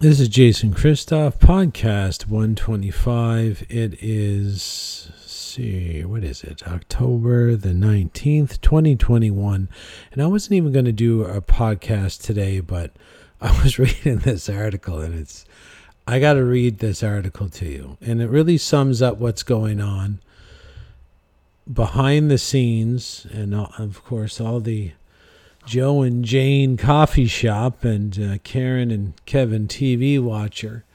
This is Jason Christoff, podcast 125. It is, see, what is it? October the 19th, 2021. And I wasn't even going to do a podcast today, but I was reading this article and it's, I got to read this article to you. And it really sums up what's going on behind the scenes and, of course, all the Joe and Jane Coffee Shop and uh, Karen and Kevin TV Watcher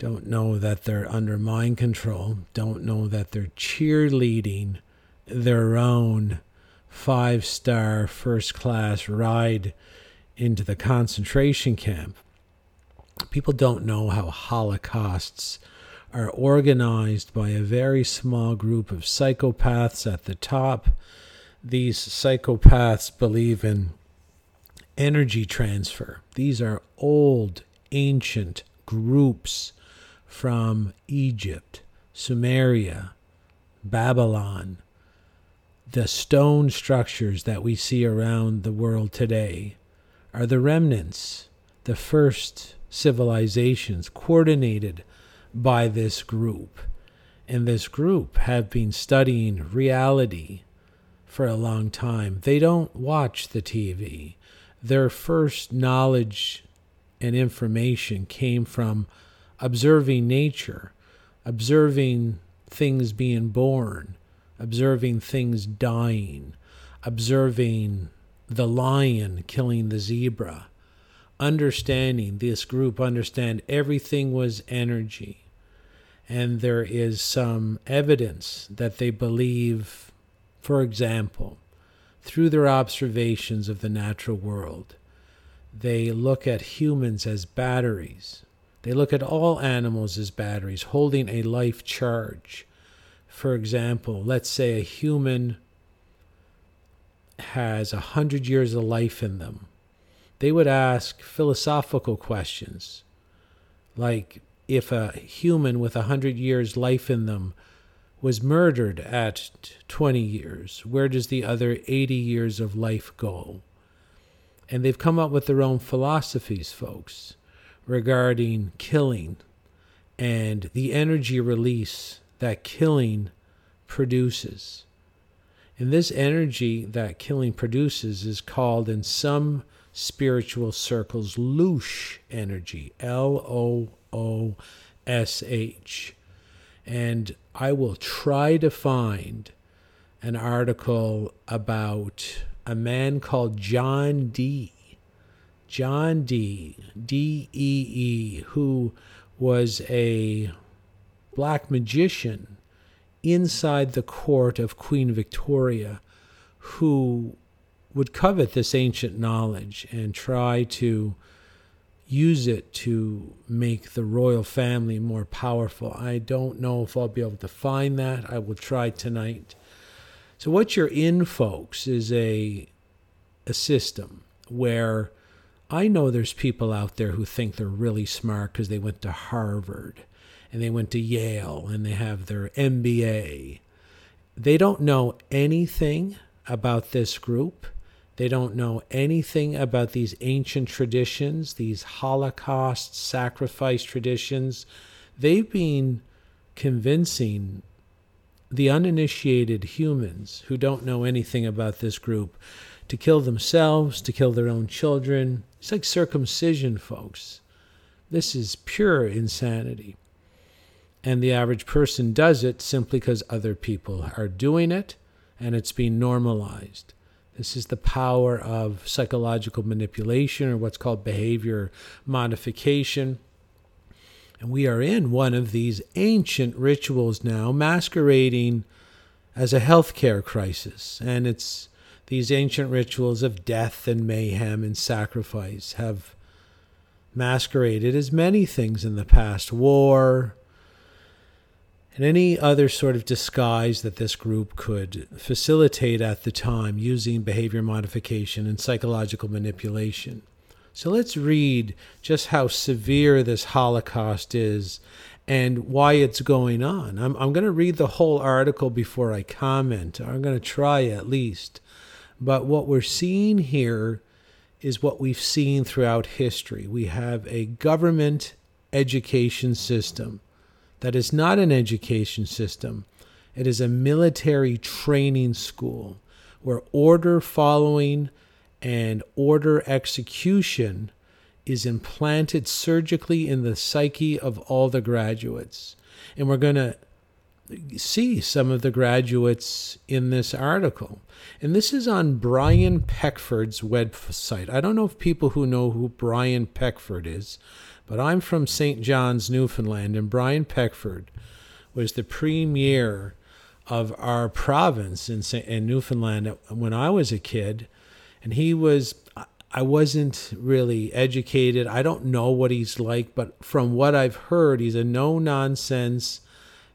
don't know that they're under mind control, don't know that they're cheerleading their own five star first class ride into the concentration camp. People don't know how holocausts are organized by a very small group of psychopaths at the top these psychopaths believe in energy transfer. These are old, ancient groups from Egypt, Sumeria, Babylon. The stone structures that we see around the world today are the remnants, the first civilizations coordinated by this group. And this group have been studying reality for a long time. They don't watch the TV. Their first knowledge and information came from observing nature, observing things being born, observing things dying, observing the lion killing the zebra. Understanding this group understand everything was energy. And there is some evidence that they believe for example, through their observations of the natural world, they look at humans as batteries. They look at all animals as batteries holding a life charge. For example, let's say a human has a hundred years of life in them. They would ask philosophical questions like if a human with a hundred years life in them was murdered at 20 years. Where does the other 80 years of life go? And they've come up with their own philosophies, folks, regarding killing and the energy release that killing produces. And this energy that killing produces is called in some spiritual circles loosh energy, L O O S H. And I will try to find an article about a man called John Dee. John Dee, D E E, who was a black magician inside the court of Queen Victoria, who would covet this ancient knowledge and try to use it to make the royal family more powerful. I don't know if I'll be able to find that. I will try tonight. So what you're in, folks, is a a system where I know there's people out there who think they're really smart because they went to Harvard and they went to Yale and they have their MBA. They don't know anything about this group they don't know anything about these ancient traditions, these Holocaust sacrifice traditions. They've been convincing the uninitiated humans who don't know anything about this group to kill themselves, to kill their own children. It's like circumcision, folks. This is pure insanity. And the average person does it simply because other people are doing it and it's being normalized. This is the power of psychological manipulation or what's called behavior modification. And we are in one of these ancient rituals now, masquerading as a healthcare crisis. And it's these ancient rituals of death and mayhem and sacrifice have masqueraded as many things in the past war, and any other sort of disguise that this group could facilitate at the time using behavior modification and psychological manipulation. So let's read just how severe this Holocaust is and why it's going on. I'm, I'm going to read the whole article before I comment. I'm going to try at least. But what we're seeing here is what we've seen throughout history. We have a government education system that is not an education system, it is a military training school where order following and order execution is implanted surgically in the psyche of all the graduates. And we're going to see some of the graduates in this article. And this is on Brian Peckford's website. I don't know if people who know who Brian Peckford is, but I'm from St. John's, Newfoundland, and Brian Peckford was the premier of our province in, in Newfoundland when I was a kid. And he was, I wasn't really educated. I don't know what he's like, but from what I've heard, he's a no nonsense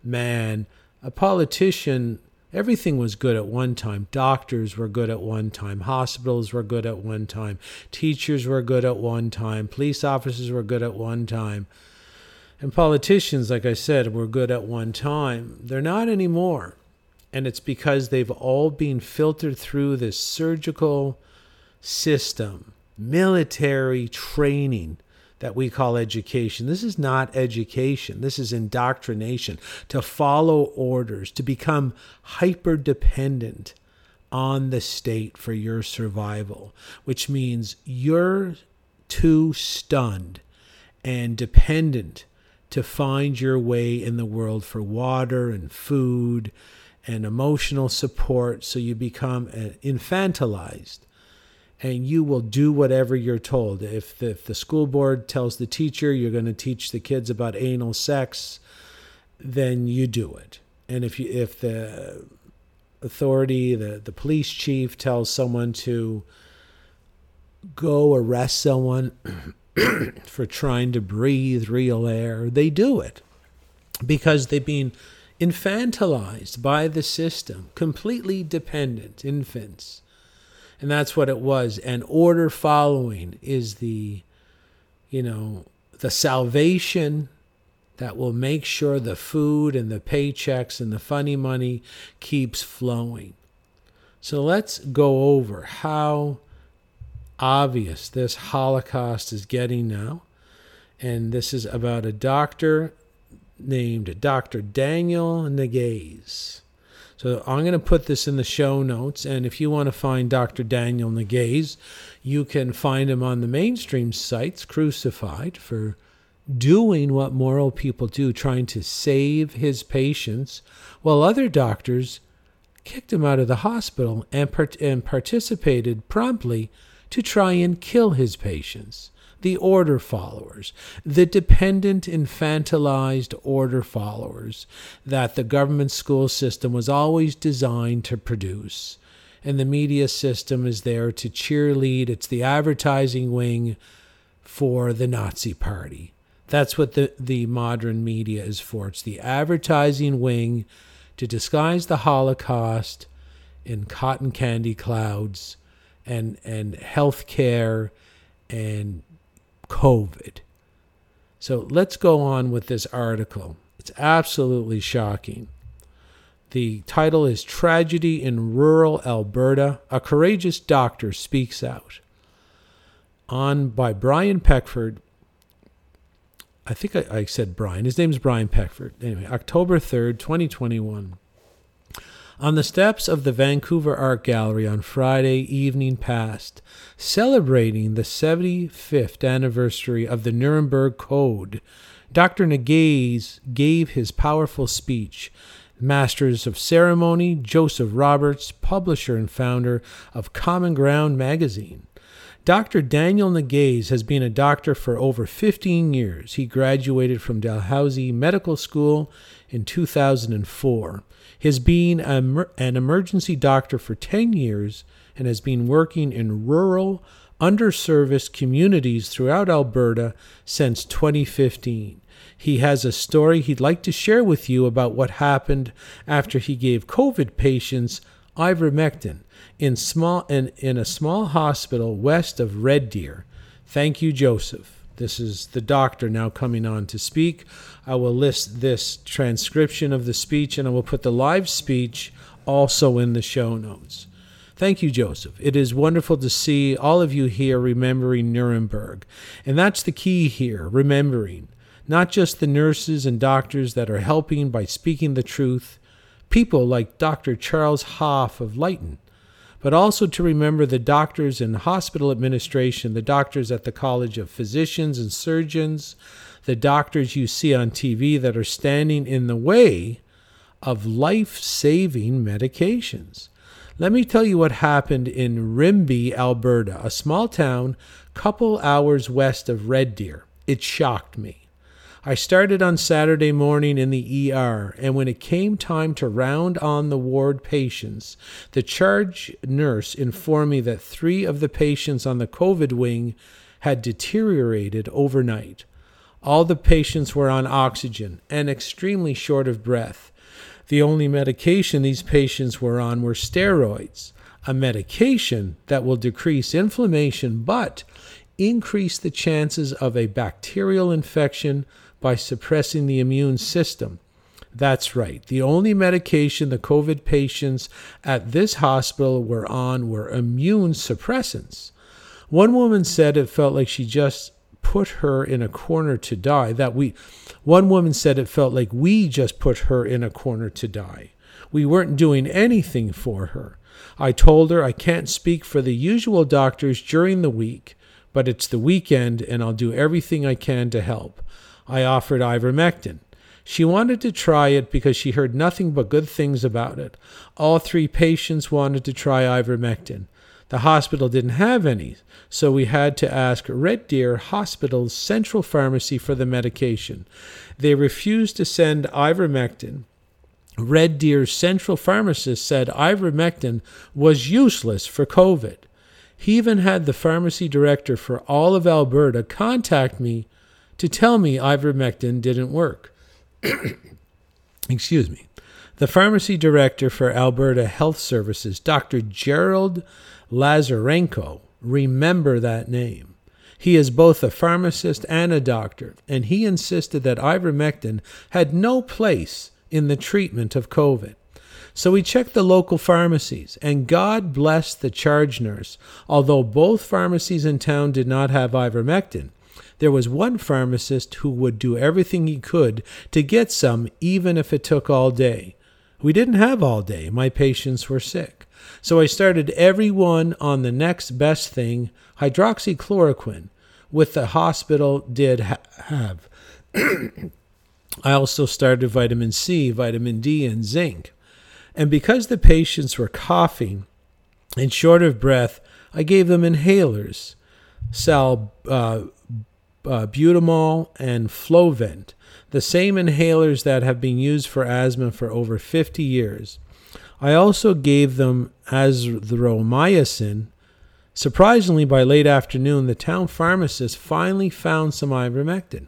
man, a politician. Everything was good at one time. Doctors were good at one time. Hospitals were good at one time. Teachers were good at one time. Police officers were good at one time. And politicians, like I said, were good at one time. They're not anymore. And it's because they've all been filtered through this surgical system, military training that we call education. This is not education. This is indoctrination to follow orders, to become hyper dependent on the state for your survival, which means you're too stunned and dependent to find your way in the world for water and food and emotional support. So you become uh, infantilized and you will do whatever you're told. If the, if the school board tells the teacher you're going to teach the kids about anal sex, then you do it. And if you if the authority, the, the police chief tells someone to go arrest someone for trying to breathe real air, they do it because they've been infantilized by the system, completely dependent infants and that's what it was and order following is the you know the salvation that will make sure the food and the paychecks and the funny money keeps flowing so let's go over how obvious this holocaust is getting now and this is about a doctor named Dr. Daniel Nagase. So I'm going to put this in the show notes. And if you want to find Dr. Daniel Nagase, you can find him on the mainstream sites, crucified for doing what moral people do, trying to save his patients, while other doctors kicked him out of the hospital and, part- and participated promptly to try and kill his patients the order followers, the dependent, infantilized order followers that the government school system was always designed to produce. And the media system is there to cheerlead, it's the advertising wing for the Nazi Party. That's what the, the modern media is for. It's the advertising wing to disguise the Holocaust in cotton candy clouds and, and health care and COVID. So let's go on with this article. It's absolutely shocking. The title is Tragedy in Rural Alberta. A Courageous Doctor Speaks Out. On by Brian Peckford. I think I, I said Brian. His name is Brian Peckford. Anyway, October 3rd, 2021. On the steps of the Vancouver Art Gallery on Friday evening past, celebrating the 75th anniversary of the Nuremberg Code, Dr. Nagase gave his powerful speech. Masters of Ceremony, Joseph Roberts, publisher and founder of Common Ground magazine. Dr. Daniel Nagase has been a doctor for over 15 years. He graduated from Dalhousie Medical School in 2004 has been an emergency doctor for 10 years and has been working in rural, underserviced communities throughout Alberta since 2015. He has a story he'd like to share with you about what happened after he gave COVID patients ivermectin in, small, in, in a small hospital west of Red Deer. Thank you, Joseph. This is the doctor now coming on to speak. I will list this transcription of the speech and I will put the live speech also in the show notes. Thank you, Joseph. It is wonderful to see all of you here remembering Nuremberg. And that's the key here remembering. Not just the nurses and doctors that are helping by speaking the truth, people like Dr. Charles Hoffe of Lytton, but also to remember the doctors in hospital administration, the doctors at the College of Physicians and Surgeons, the doctors you see on TV that are standing in the way of life saving medications. Let me tell you what happened in Rimbey, Alberta, a small town couple hours west of Red Deer. It shocked me. I started on Saturday morning in the ER, and when it came time to round on the ward patients, the charge nurse informed me that three of the patients on the COVID wing had deteriorated overnight. All the patients were on oxygen and extremely short of breath. The only medication these patients were on were steroids, a medication that will decrease inflammation but increase the chances of a bacterial infection by suppressing the immune system. That's right. The only medication the COVID patients at this hospital were on were immune suppressants. One woman said it felt like she just put her in a corner to die. That we, one woman said it felt like we just put her in a corner to die. We weren't doing anything for her. I told her I can't speak for the usual doctors during the week, but it's the weekend and I'll do everything I can to help. I offered ivermectin. She wanted to try it because she heard nothing but good things about it. All three patients wanted to try ivermectin. The hospital didn't have any, so we had to ask Red Deer Hospital's central pharmacy for the medication. They refused to send ivermectin. Red Deer's central pharmacist said ivermectin was useless for COVID. He even had the pharmacy director for all of Alberta contact me to tell me ivermectin didn't work. Excuse me. The pharmacy director for Alberta Health Services, Dr. Gerald Lazarenko. Remember that name. He is both a pharmacist and a doctor, and he insisted that ivermectin had no place in the treatment of COVID. So we checked the local pharmacies, and God bless the charge nurse. Although both pharmacies in town did not have ivermectin, there was one pharmacist who would do everything he could to get some, even if it took all day. We didn't have all day. My patients were sick. So I started everyone on the next best thing, hydroxychloroquine, with the hospital did ha- have. I also started vitamin C, vitamin D, and zinc. And because the patients were coughing and short of breath, I gave them inhalers, sal, uh, uh, butamol, and Flovent, the same inhalers that have been used for asthma for over 50 years. I also gave them azithromycin. Surprisingly, by late afternoon, the town pharmacist finally found some ivermectin.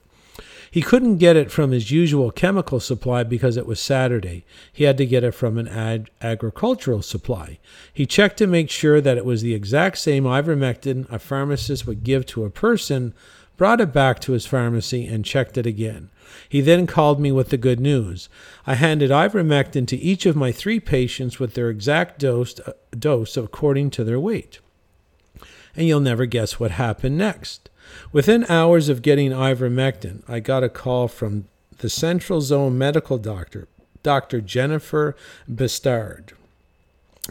He couldn't get it from his usual chemical supply because it was Saturday. He had to get it from an ag- agricultural supply. He checked to make sure that it was the exact same ivermectin a pharmacist would give to a person, brought it back to his pharmacy, and checked it again. He then called me with the good news. I handed ivermectin to each of my three patients with their exact dose, uh, dose according to their weight. And you'll never guess what happened next. Within hours of getting ivermectin, I got a call from the Central Zone medical doctor, Dr. Jennifer Bestard.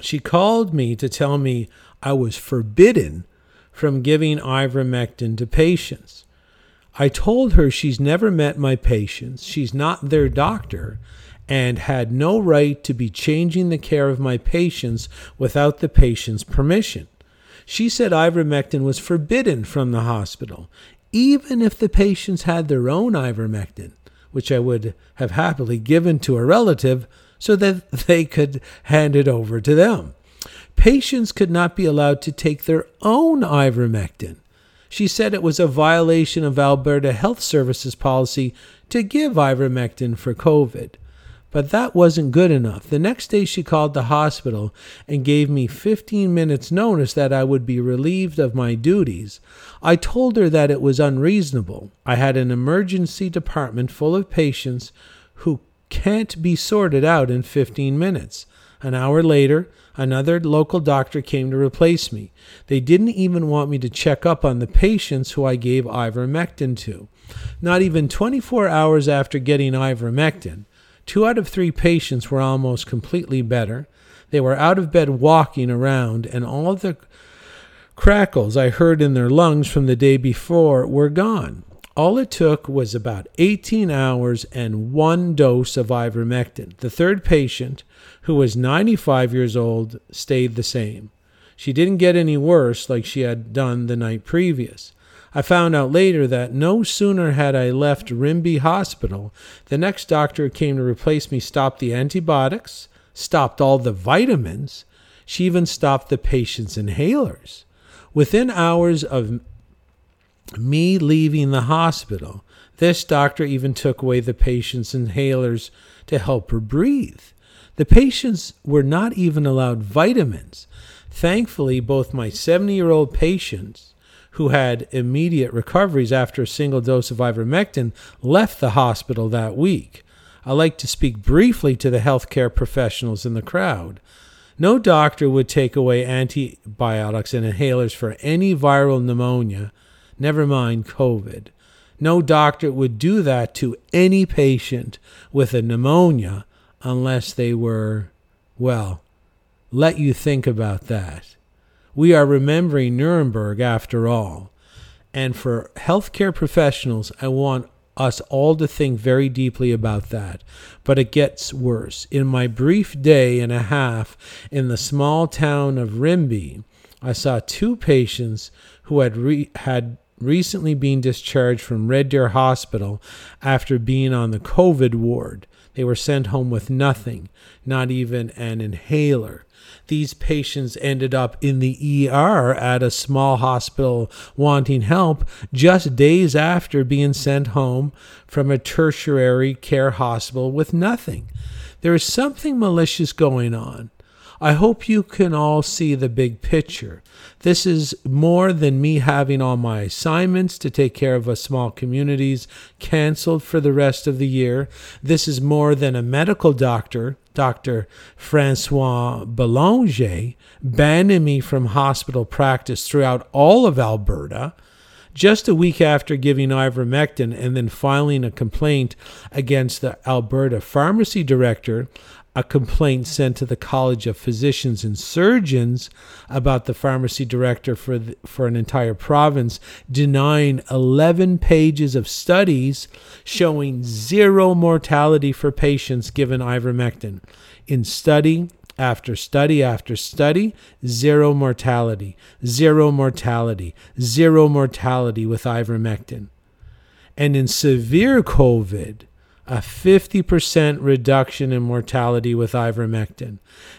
She called me to tell me I was forbidden from giving ivermectin to patients. I told her she's never met my patients, she's not their doctor, and had no right to be changing the care of my patients without the patient's permission. She said ivermectin was forbidden from the hospital, even if the patients had their own ivermectin, which I would have happily given to a relative so that they could hand it over to them. Patients could not be allowed to take their own ivermectin. She said it was a violation of Alberta Health Services policy to give ivermectin for COVID. But that wasn't good enough. The next day, she called the hospital and gave me 15 minutes' notice that I would be relieved of my duties. I told her that it was unreasonable. I had an emergency department full of patients who can't be sorted out in 15 minutes. An hour later, another local doctor came to replace me. They didn't even want me to check up on the patients who I gave ivermectin to. Not even 24 hours after getting ivermectin, two out of three patients were almost completely better. They were out of bed walking around, and all the crackles I heard in their lungs from the day before were gone. All it took was about 18 hours and one dose of ivermectin. The third patient, who was 95 years old, stayed the same. She didn't get any worse like she had done the night previous. I found out later that no sooner had I left Rimbey Hospital, the next doctor who came to replace me stopped the antibiotics, stopped all the vitamins, she even stopped the patient's inhalers. Within hours of me leaving the hospital, this doctor even took away the patient's inhalers to help her breathe. The patients were not even allowed vitamins. Thankfully, both my 70 year old patients who had immediate recoveries after a single dose of ivermectin left the hospital that week. I like to speak briefly to the healthcare professionals in the crowd. No doctor would take away antibiotics and inhalers for any viral pneumonia, never mind COVID. No doctor would do that to any patient with a pneumonia unless they were, well, let you think about that. We are remembering Nuremberg after all. And for healthcare professionals, I want us all to think very deeply about that. But it gets worse. In my brief day and a half in the small town of Rimbey, I saw two patients who had re- had recently been discharged from Red Deer Hospital after being on the COVID ward. They were sent home with nothing, not even an inhaler these patients ended up in the ER at a small hospital wanting help just days after being sent home from a tertiary care hospital with nothing. There is something malicious going on. I hope you can all see the big picture. This is more than me having all my assignments to take care of a small communities canceled for the rest of the year. This is more than a medical doctor, Dr. Francois Belanger, banning me from hospital practice throughout all of Alberta just a week after giving ivermectin and then filing a complaint against the Alberta pharmacy director a complaint sent to the College of Physicians and Surgeons about the pharmacy director for the, for an entire province denying 11 pages of studies showing zero mortality for patients given ivermectin. In study after study after study, zero mortality, zero mortality, zero mortality with ivermectin. And in severe COVID, a 50% reduction in mortality with ivermectin.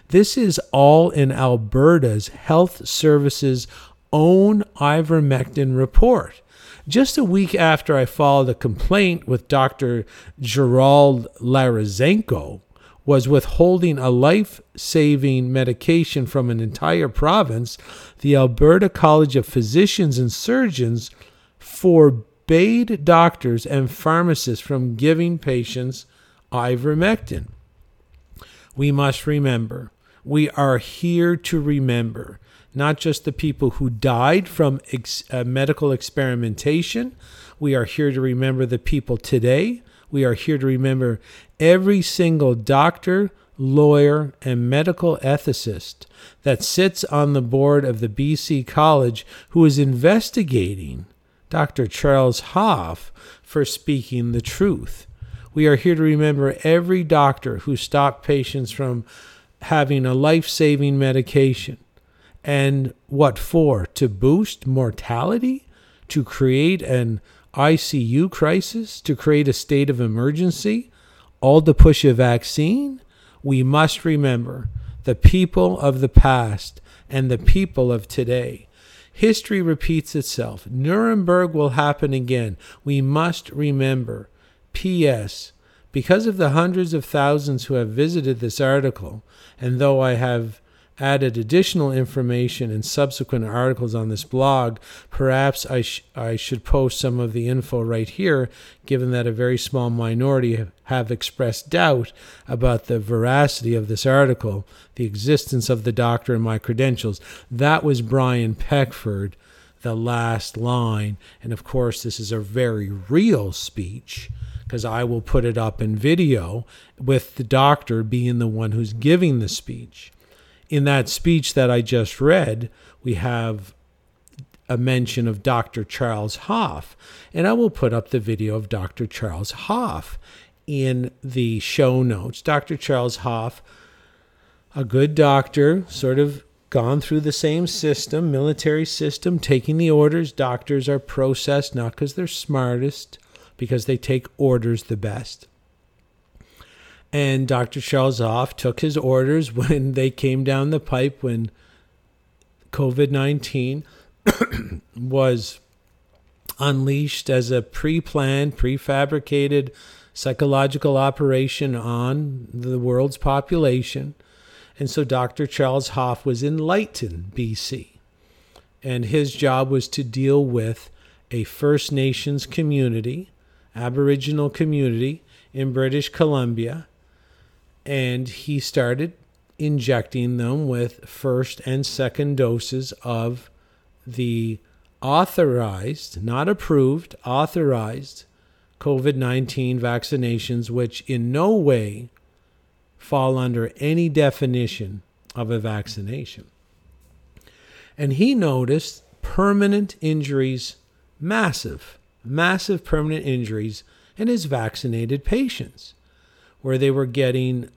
This is all in Alberta's Health Services own ivermectin report. Just a week after I filed a complaint with Dr. Gerald Lazarenko, was withholding a life saving medication from an entire province, the Alberta College of Physicians and Surgeons forbade forbade doctors and pharmacists from giving patients ivermectin. We must remember, we are here to remember not just the people who died from ex- uh, medical experimentation. We are here to remember the people today. We are here to remember every single doctor, lawyer, and medical ethicist that sits on the board of the BC College who is investigating Dr. Charles Hoffe for speaking the truth. We are here to remember every doctor who stopped patients from having a life saving medication. And what for? To boost mortality? To create an ICU crisis? To create a state of emergency? All to push a vaccine? We must remember the people of the past and the people of today. History repeats itself. Nuremberg will happen again. We must remember. P.S. Because of the hundreds of thousands who have visited this article, and though I have added additional information in subsequent articles on this blog. Perhaps I, sh- I should post some of the info right here, given that a very small minority have expressed doubt about the veracity of this article, the existence of the doctor, and my credentials. That was Brian Peckford, the last line. And of course, this is a very real speech because I will put it up in video with the doctor being the one who's giving the speech in that speech that I just read, we have a mention of Dr. Charles Hoffe. And I will put up the video of Dr. Charles Hoffe in the show notes. Dr. Charles Hoffe, a good doctor, sort of gone through the same system, military system, taking the orders. Doctors are processed not because they're smartest, because they take orders the best. And Dr. Charles Hoffe took his orders when they came down the pipe when COVID 19 was unleashed as a pre planned, prefabricated psychological operation on the world's population. And so Dr. Charles Hoffe was in Lytton, BC. And his job was to deal with a First Nations community, Aboriginal community in British Columbia and he started injecting them with first and second doses of the authorized, not approved, authorized COVID 19 vaccinations, which in no way fall under any definition of a vaccination. And he noticed permanent injuries, massive, massive permanent injuries in his vaccinated patients where they were getting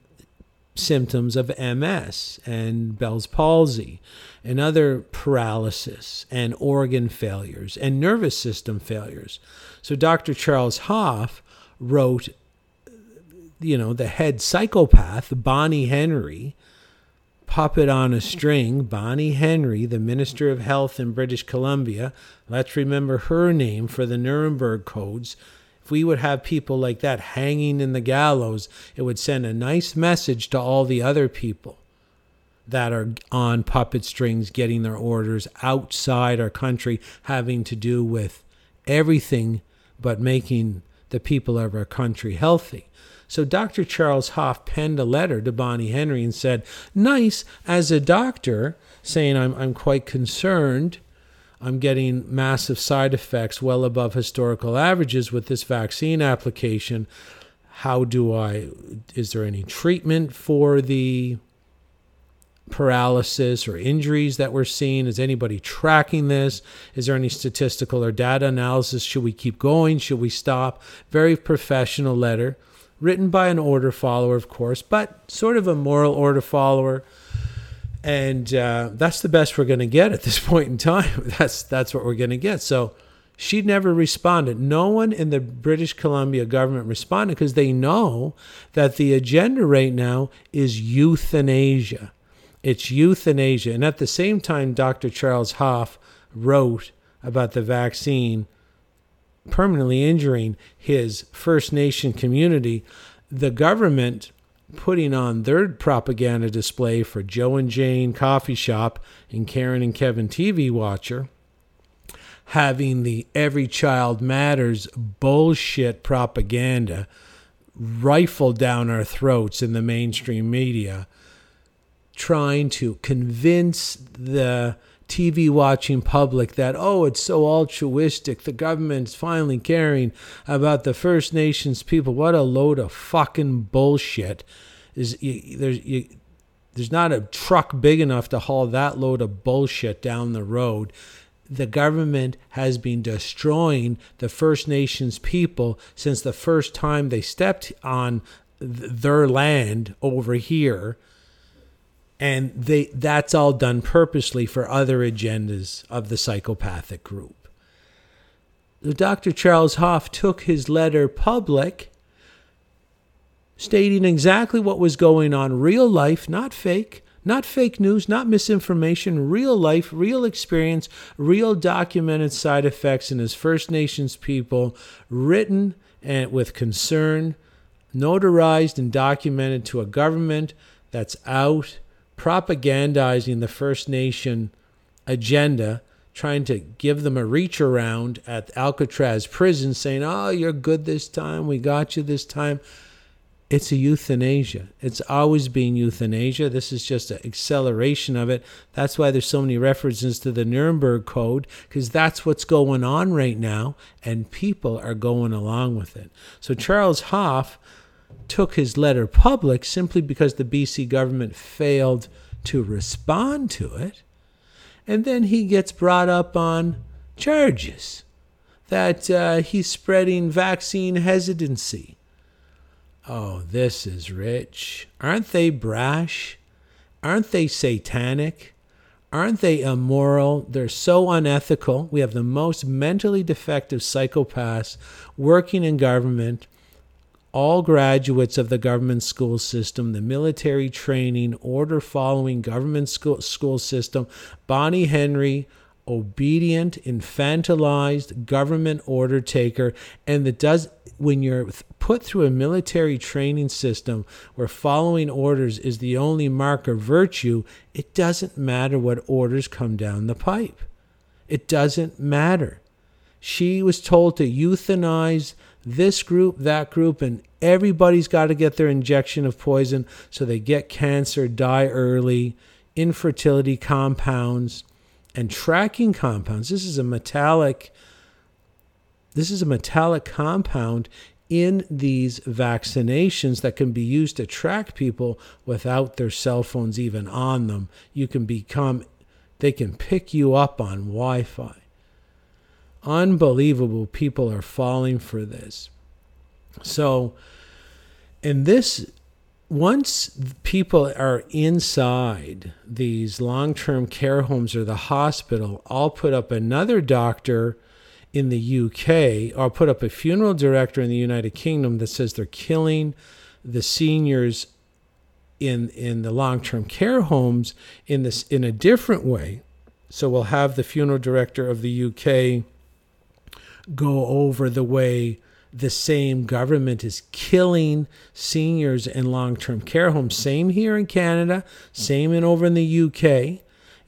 symptoms of MS and Bell's palsy and other paralysis and organ failures and nervous system failures. So Dr. Charles Hoffe wrote, you know, the head psychopath, Bonnie Henry, puppet on a string, Bonnie Henry, the Minister of Health in British Columbia. Let's remember her name for the Nuremberg codes if we would have people like that hanging in the gallows, it would send a nice message to all the other people that are on puppet strings getting their orders outside our country, having to do with everything but making the people of our country healthy. So Dr. Charles Hoffe penned a letter to Bonnie Henry and said, Nice as a doctor, saying, I'm, I'm quite concerned I'm getting massive side effects well above historical averages with this vaccine application. How do I, is there any treatment for the paralysis or injuries that we're seeing? Is anybody tracking this? Is there any statistical or data analysis? Should we keep going? Should we stop? Very professional letter, written by an order follower, of course, but sort of a moral order follower and uh, that's the best we're going to get at this point in time. That's that's what we're going to get. So she never responded. No one in the British Columbia government responded because they know that the agenda right now is euthanasia. It's euthanasia, and at the same time, Dr. Charles Hoffe wrote about the vaccine permanently injuring his First Nation community. The government putting on their propaganda display for Joe and Jane Coffee Shop and Karen and Kevin TV Watcher, having the Every Child Matters bullshit propaganda rifled down our throats in the mainstream media, trying to convince the TV watching public that, oh, it's so altruistic. The government's finally caring about the First Nations people. What a load of fucking bullshit. Is there's you, there's not a truck big enough to haul that load of bullshit down the road. The government has been destroying the First Nations people since the first time they stepped on th- their land over here and they that's all done purposely for other agendas of the psychopathic group. Dr. Charles Hoffe took his letter public, stating exactly what was going on, real life, not fake, not fake news, not misinformation, real life, real experience, real documented side effects in his First Nations people, written and with concern, notarized and documented to a government that's out propagandizing the First Nation agenda, trying to give them a reach around at Alcatraz prison, saying, Oh, you're good this time. We got you this time. It's a euthanasia. It's always been euthanasia. This is just an acceleration of it. That's why there's so many references to the Nuremberg Code, because that's what's going on right now, and people are going along with it. So Charles Hoffe took his letter public simply because the BC government failed to respond to it. And then he gets brought up on charges that uh, he's spreading vaccine hesitancy. Oh, this is rich. Aren't they brash? Aren't they satanic? Aren't they immoral? They're so unethical. We have the most mentally defective psychopaths working in government all graduates of the government school system, the military training, order following government school, school system, Bonnie Henry, obedient, infantilized government order taker, and that does when you're put through a military training system where following orders is the only mark of virtue, it doesn't matter what orders come down the pipe. It doesn't matter. She was told to euthanize this group, that group, and everybody's got to get their injection of poison so they get cancer, die early, infertility compounds, and tracking compounds. This is a metallic this is a metallic compound in these vaccinations that can be used to track people without their cell phones even on them. You can become they can pick you up on Wi-Fi unbelievable people are falling for this. So, in this, once people are inside these long term care homes or the hospital, I'll put up another doctor in the UK, I'll put up a funeral director in the United Kingdom that says they're killing the seniors in in the long-term care homes in this in a different way. So we'll have the funeral director of the UK go over the way the same government is killing seniors in long term care homes. Same here in Canada, same in over in the UK.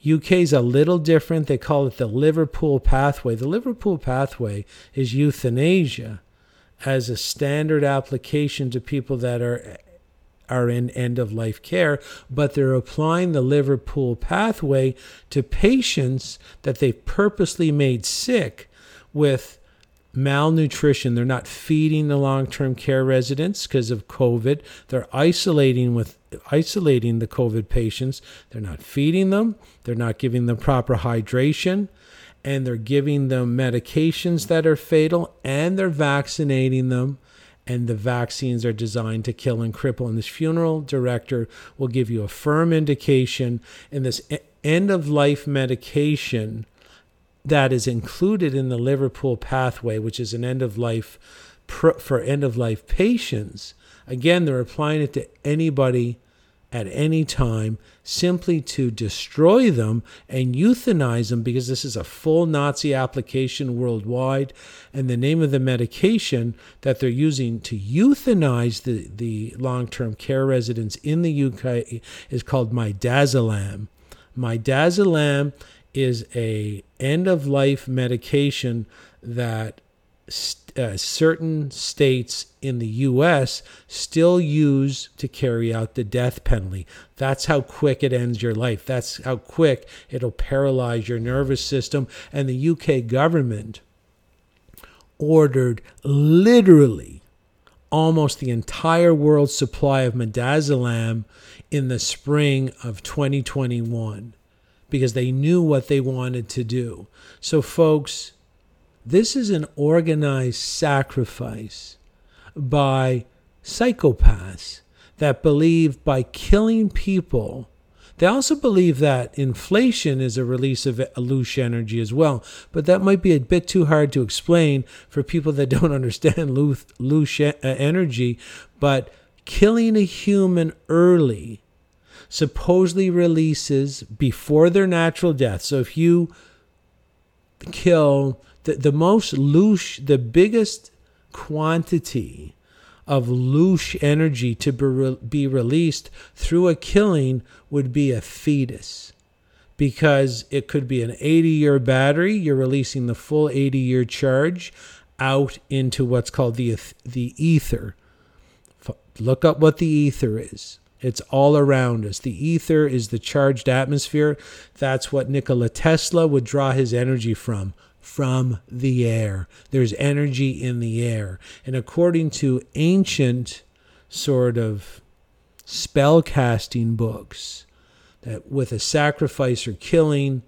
UK is a little different. They call it the Liverpool pathway. The Liverpool pathway is euthanasia as a standard application to people that are are in end of life care, but they're applying the Liverpool pathway to patients that they've purposely made sick with malnutrition. They're not feeding the long-term care residents because of COVID. They're isolating with isolating the COVID patients. They're not feeding them. They're not giving them proper hydration, and they're giving them medications that are fatal, and they're vaccinating them. And the vaccines are designed to kill and cripple. And this funeral director will give you a firm indication in this end of life medication that is included in the Liverpool pathway, which is an end of life for end of life patients. Again, they're applying it to anybody at any time simply to destroy them and euthanize them because this is a full Nazi application worldwide. And the name of the medication that they're using to euthanize the, the long term care residents in the UK is called midazolam. Midazolam is a end of life medication that uh, certain states in the US still use to carry out the death penalty. That's how quick it ends your life. That's how quick it'll paralyze your nervous system. And the UK government ordered literally almost the entire world's supply of midazolam in the spring of 2021 because they knew what they wanted to do. So, folks, this is an organized sacrifice by psychopaths that believe by killing people. They also believe that inflation is a release of loosh energy as well, but that might be a bit too hard to explain for people that don't understand loosh uh, energy. But killing a human early supposedly releases before their natural death. So if you kill the, the most loosh, the biggest quantity of loosh energy to be released through a killing would be a fetus because it could be an 80 year battery. You're releasing the full 80 year charge out into what's called the, the ether. Look up what the ether is. It's all around us. The ether is the charged atmosphere. That's what Nikola Tesla would draw his energy from from the air. There's energy in the air. And according to ancient sort of spell casting books, that with a sacrifice or killing,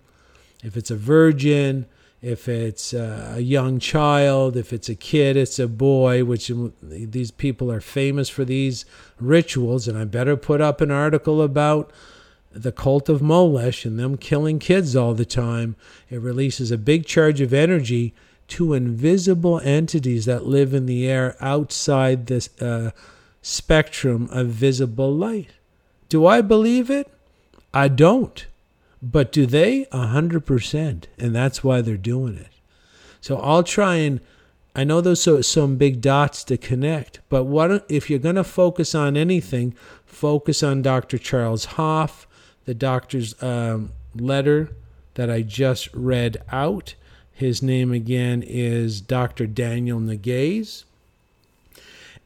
if it's a virgin, if it's a young child, if it's a kid, it's a boy, which these people are famous for these rituals. And I better put up an article about the cult of Molech and them killing kids all the time. It releases a big charge of energy to invisible entities that live in the air outside this uh, spectrum of visible light. Do I believe it? I don't. But do they? A hundred percent. And that's why they're doing it. So I'll try and I know those are some big dots to connect, but what if you're going to focus on anything? Focus on Dr. Charles Hoffe, the doctor's um, letter that I just read out. His name again is Dr. Daniel Nagase.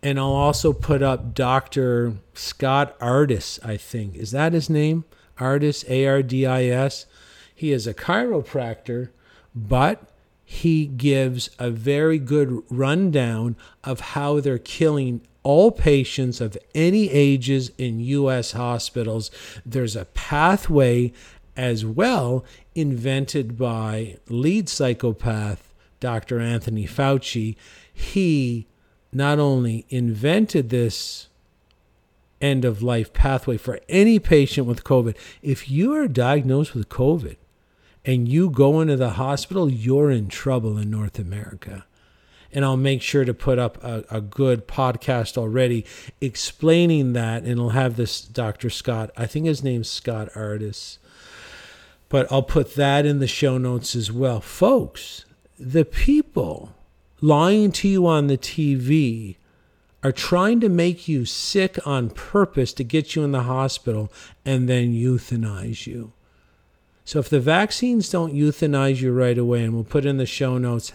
And I'll also put up Dr. Scott Artis, I think. Is that his name? Ardis, A R D I S. He is a chiropractor, but he gives a very good rundown of how they're killing all patients of any ages in U.S. hospitals. There's a pathway as well invented by lead psychopath Dr. Anthony Fauci. He not only invented this end of life pathway for any patient with COVID. If you are diagnosed with COVID and you go into the hospital, you're in trouble in North America. And I'll make sure to put up a, a good podcast already explaining that. And I'll have this Dr. Scott, I think his name's Scott Ardis, but I'll put that in the show notes as well. Folks, the people lying to you on the TV are trying to make you sick on purpose to get you in the hospital and then euthanize you. So if the vaccines don't euthanize you right away, and we'll put in the show notes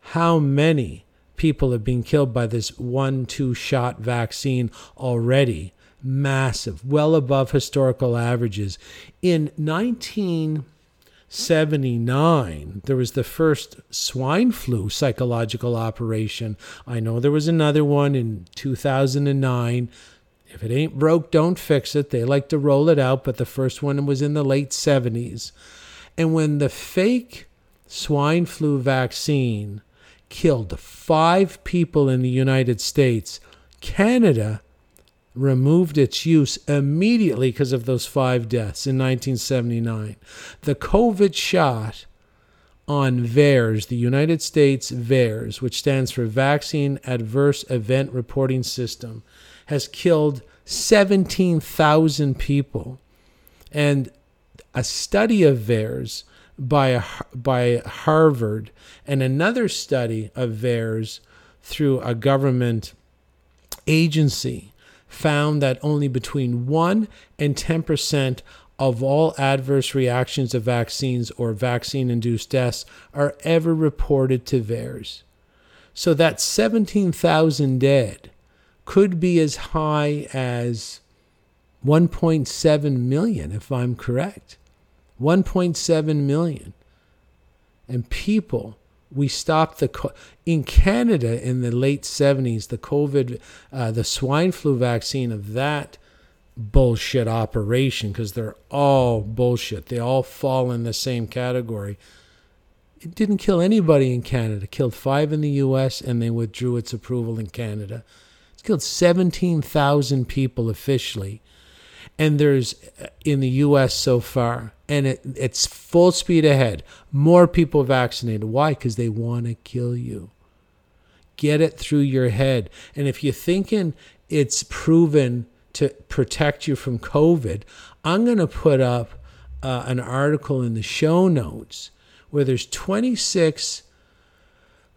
how many people have been killed by this one, two shot vaccine already, massive, well above historical averages. In 19- 79, there was the first swine flu psychological operation. I know there was another one in 2009. If it ain't broke, don't fix it. They like to roll it out, but the first one was in the late 70s. And when the fake swine flu vaccine killed five people in the United States, Canada removed its use immediately because of those five deaths in 1979. The COVID shot on VAERS, the United States VAERS, which stands for Vaccine Adverse Event Reporting System, has killed 17,000 people. And a study of VAERS by, by Harvard and another study of VAERS through a government agency found that only between 1 and 10% of all adverse reactions of vaccines or vaccine induced deaths are ever reported to VAERS. So that 17,000 dead could be as high as 1.7 million, if I'm correct. 1.7 million. And people we stopped the in Canada in the late 70s the COVID uh, the swine flu vaccine of that bullshit operation because they're all bullshit. They all fall in the same category. It didn't kill anybody in Canada. It killed 5 in the US and they withdrew its approval in Canada. It's killed 17,000 people officially. And there's uh, in the US so far and it, it's full speed ahead. More people vaccinated. Why? Because they want to kill you. Get it through your head. And if you're thinking it's proven to protect you from COVID, I'm going to put up uh, an article in the show notes where there's 26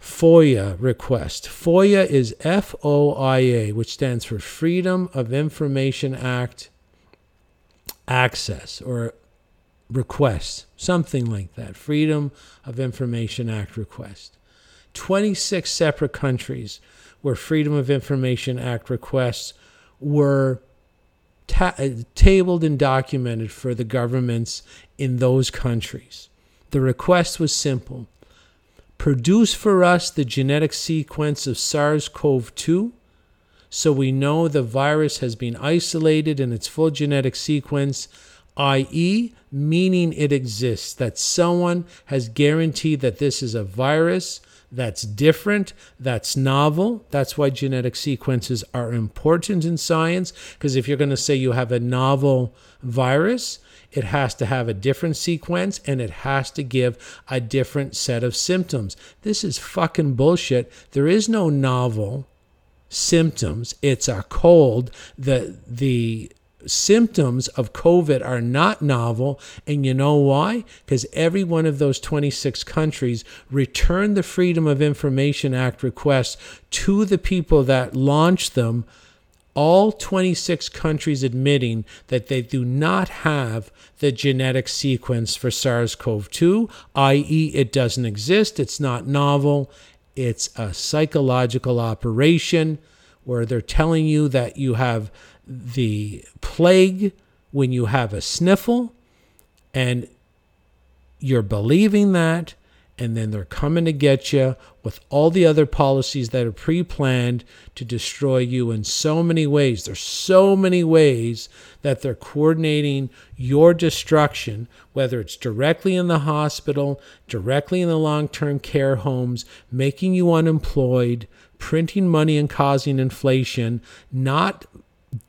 FOIA request. FOIA is F O I A, which stands for Freedom of Information Act access or request, something like that. Freedom of Information Act request. 26 separate countries where Freedom of Information Act requests were ta- uh, tabled and documented for the governments in those countries. The request was simple produce for us the genetic sequence of SARS CoV 2 so we know the virus has been isolated in its full genetic sequence, i.e., meaning it exists, that someone has guaranteed that this is a virus that's different, that's novel. That's why genetic sequences are important in science, because if you're going to say you have a novel virus, it has to have a different sequence and it has to give a different set of symptoms. This is fucking bullshit. There is no novel symptoms. It's a cold. The the symptoms of COVID are not novel. And you know why? Because every one of those 26 countries returned the Freedom of Information Act requests to the people that launched them. All 26 countries admitting that they do not have the genetic sequence for SARS CoV 2, i.e., it doesn't exist, it's not novel, it's a psychological operation where they're telling you that you have the plague when you have a sniffle and you're believing that and then they're coming to get you with all the other policies that are pre-planned to destroy you in so many ways. There's so many ways that they're coordinating your destruction whether it's directly in the hospital directly in the long-term care homes making you unemployed printing money and causing inflation not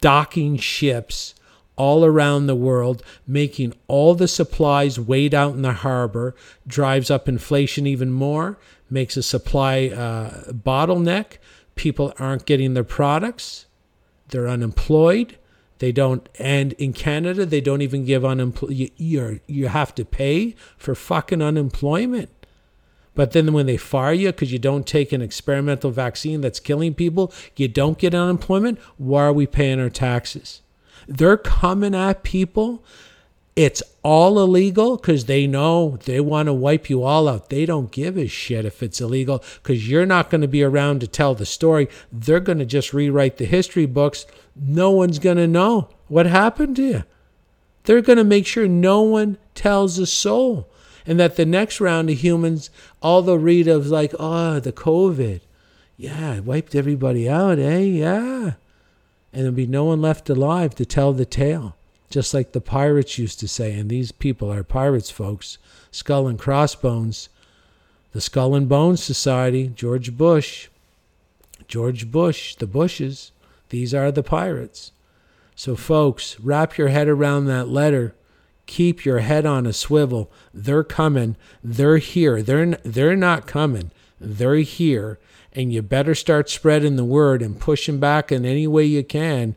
docking ships all around the world, making all the supplies wait out in the harbor, drives up inflation even more, makes a supply uh, bottleneck. People aren't getting their products, they're unemployed. They don't, and in Canada, they don't even give unemployment. You you have to pay for fucking unemployment. But then when they fire you because you don't take an experimental vaccine that's killing people, you don't get unemployment. Why are we paying our taxes? They're coming at people. It's all illegal because they know they want to wipe you all out. They don't give a shit if it's illegal because you're not going to be around to tell the story. They're going to just rewrite the history books. No one's going to know what happened to you. They're going to make sure no one tells a soul and that the next round of humans, all they'll read of like, oh, the COVID, yeah, it wiped everybody out, eh? Yeah, and there'll be no one left alive to tell the tale, just like the pirates used to say. And these people are pirates, folks. Skull and crossbones, the Skull and Bones Society, George Bush, George Bush, the Bushes. These are the pirates. So, folks, wrap your head around that letter keep your head on a swivel. They're coming. They're here. They're they're not coming. They're here, and you better start spreading the word and pushing back in any way you can,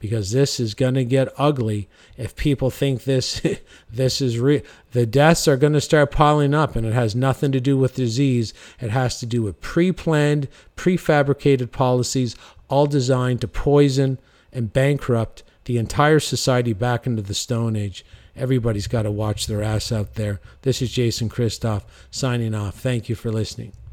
because this is going to get ugly. If people think this this is real, the deaths are going to start piling up, and it has nothing to do with disease. It has to do with pre-planned, prefabricated policies, all designed to poison and bankrupt the entire society back into the Stone Age. Everybody's got to watch their ass out there. This is Jason Christoff signing off. Thank you for listening.